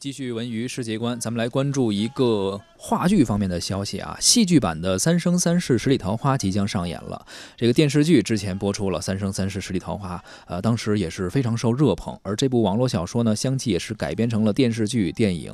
继续文娱世界观，咱们来关注一个话剧方面的消息啊。戏剧版的《三生三世十里桃花》即将上演了。这个电视剧之前播出了《三生三世十里桃花》，呃，当时也是非常受热捧。而这部网络小说呢，相继也是改编成了电视剧、电影。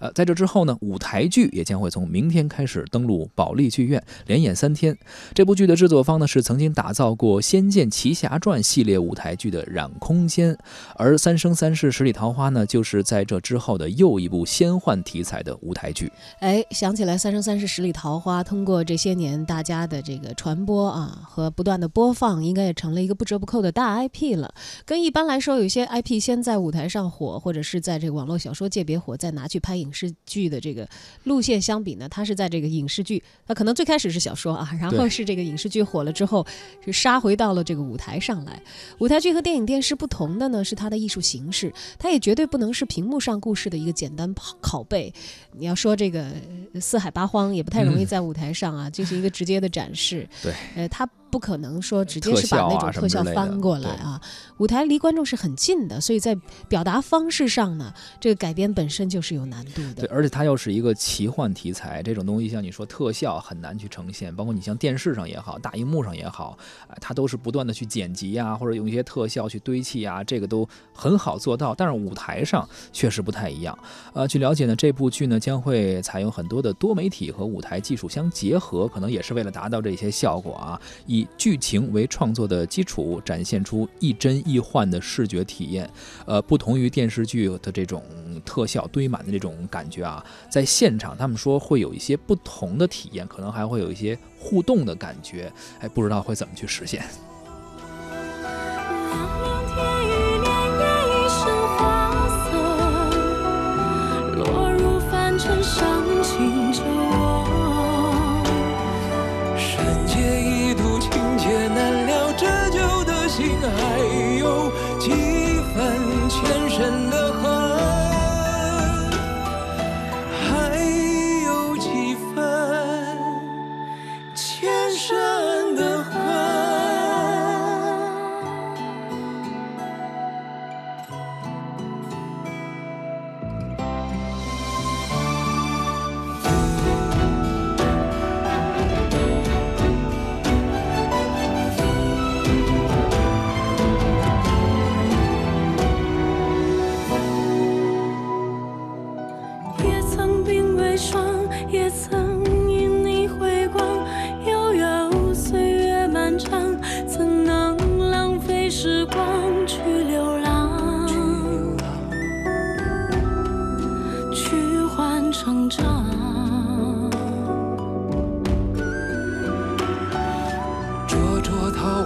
呃，在这之后呢，舞台剧也将会从明天开始登陆保利剧院，连演三天。这部剧的制作方呢，是曾经打造过《仙剑奇侠传》系列舞台剧的染空间，而《三生三世十里桃花》呢，就是在这之后的。又一部仙幻题材的舞台剧，哎，想起来《三生三世十里桃花》，通过这些年大家的这个传播啊和不断的播放，应该也成了一个不折不扣的大 IP 了。跟一般来说，有些 IP 先在舞台上火，或者是在这个网络小说界别火，再拿去拍影视剧的这个路线相比呢，它是在这个影视剧，它可能最开始是小说啊，然后是这个影视剧火了之后，是杀回到了这个舞台上来。舞台剧和电影电视不同的呢，是它的艺术形式，它也绝对不能是屏幕上故事的。一个简单拷拷贝，你要说这个四海八荒也不太容易在舞台上啊，进行一个直接的展示。对，呃，他。不可能说直接是把那种特效翻过来啊！舞台离观众是很近的，所以在表达方式上呢，这个改编本身就是有难度的。对，而且它又是一个奇幻题材，这种东西像你说特效很难去呈现，包括你像电视上也好，大荧幕上也好，啊，它都是不断的去剪辑啊，或者用一些特效去堆砌啊，这个都很好做到。但是舞台上确实不太一样。呃，据了解呢，这部剧呢将会采用很多的多媒体和舞台技术相结合，可能也是为了达到这些效果啊，以。剧情为创作的基础，展现出亦真亦幻的视觉体验。呃，不同于电视剧的这种特效堆满的这种感觉啊，在现场他们说会有一些不同的体验，可能还会有一些互动的感觉。哎，不知道会怎么去实现。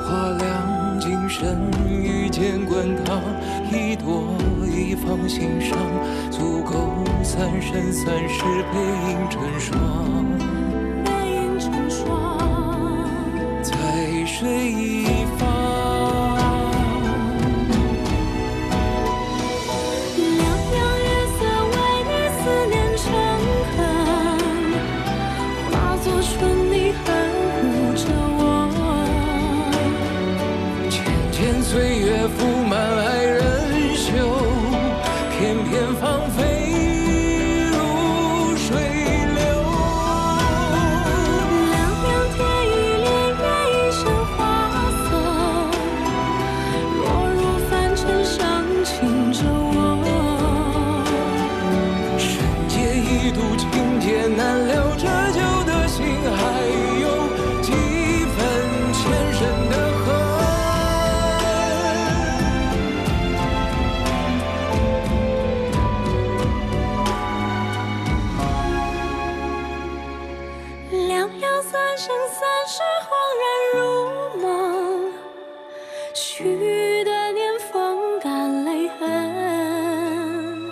花凉，今生遇见滚烫，一朵一放心上，足够三生三世背影成双，生三世恍然如梦，许的年风干泪痕。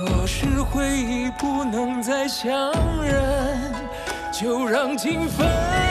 若是回忆不能再相认，就让情分。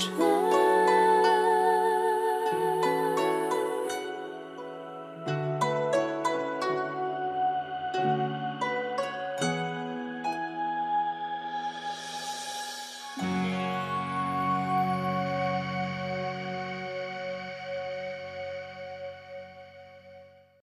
strange.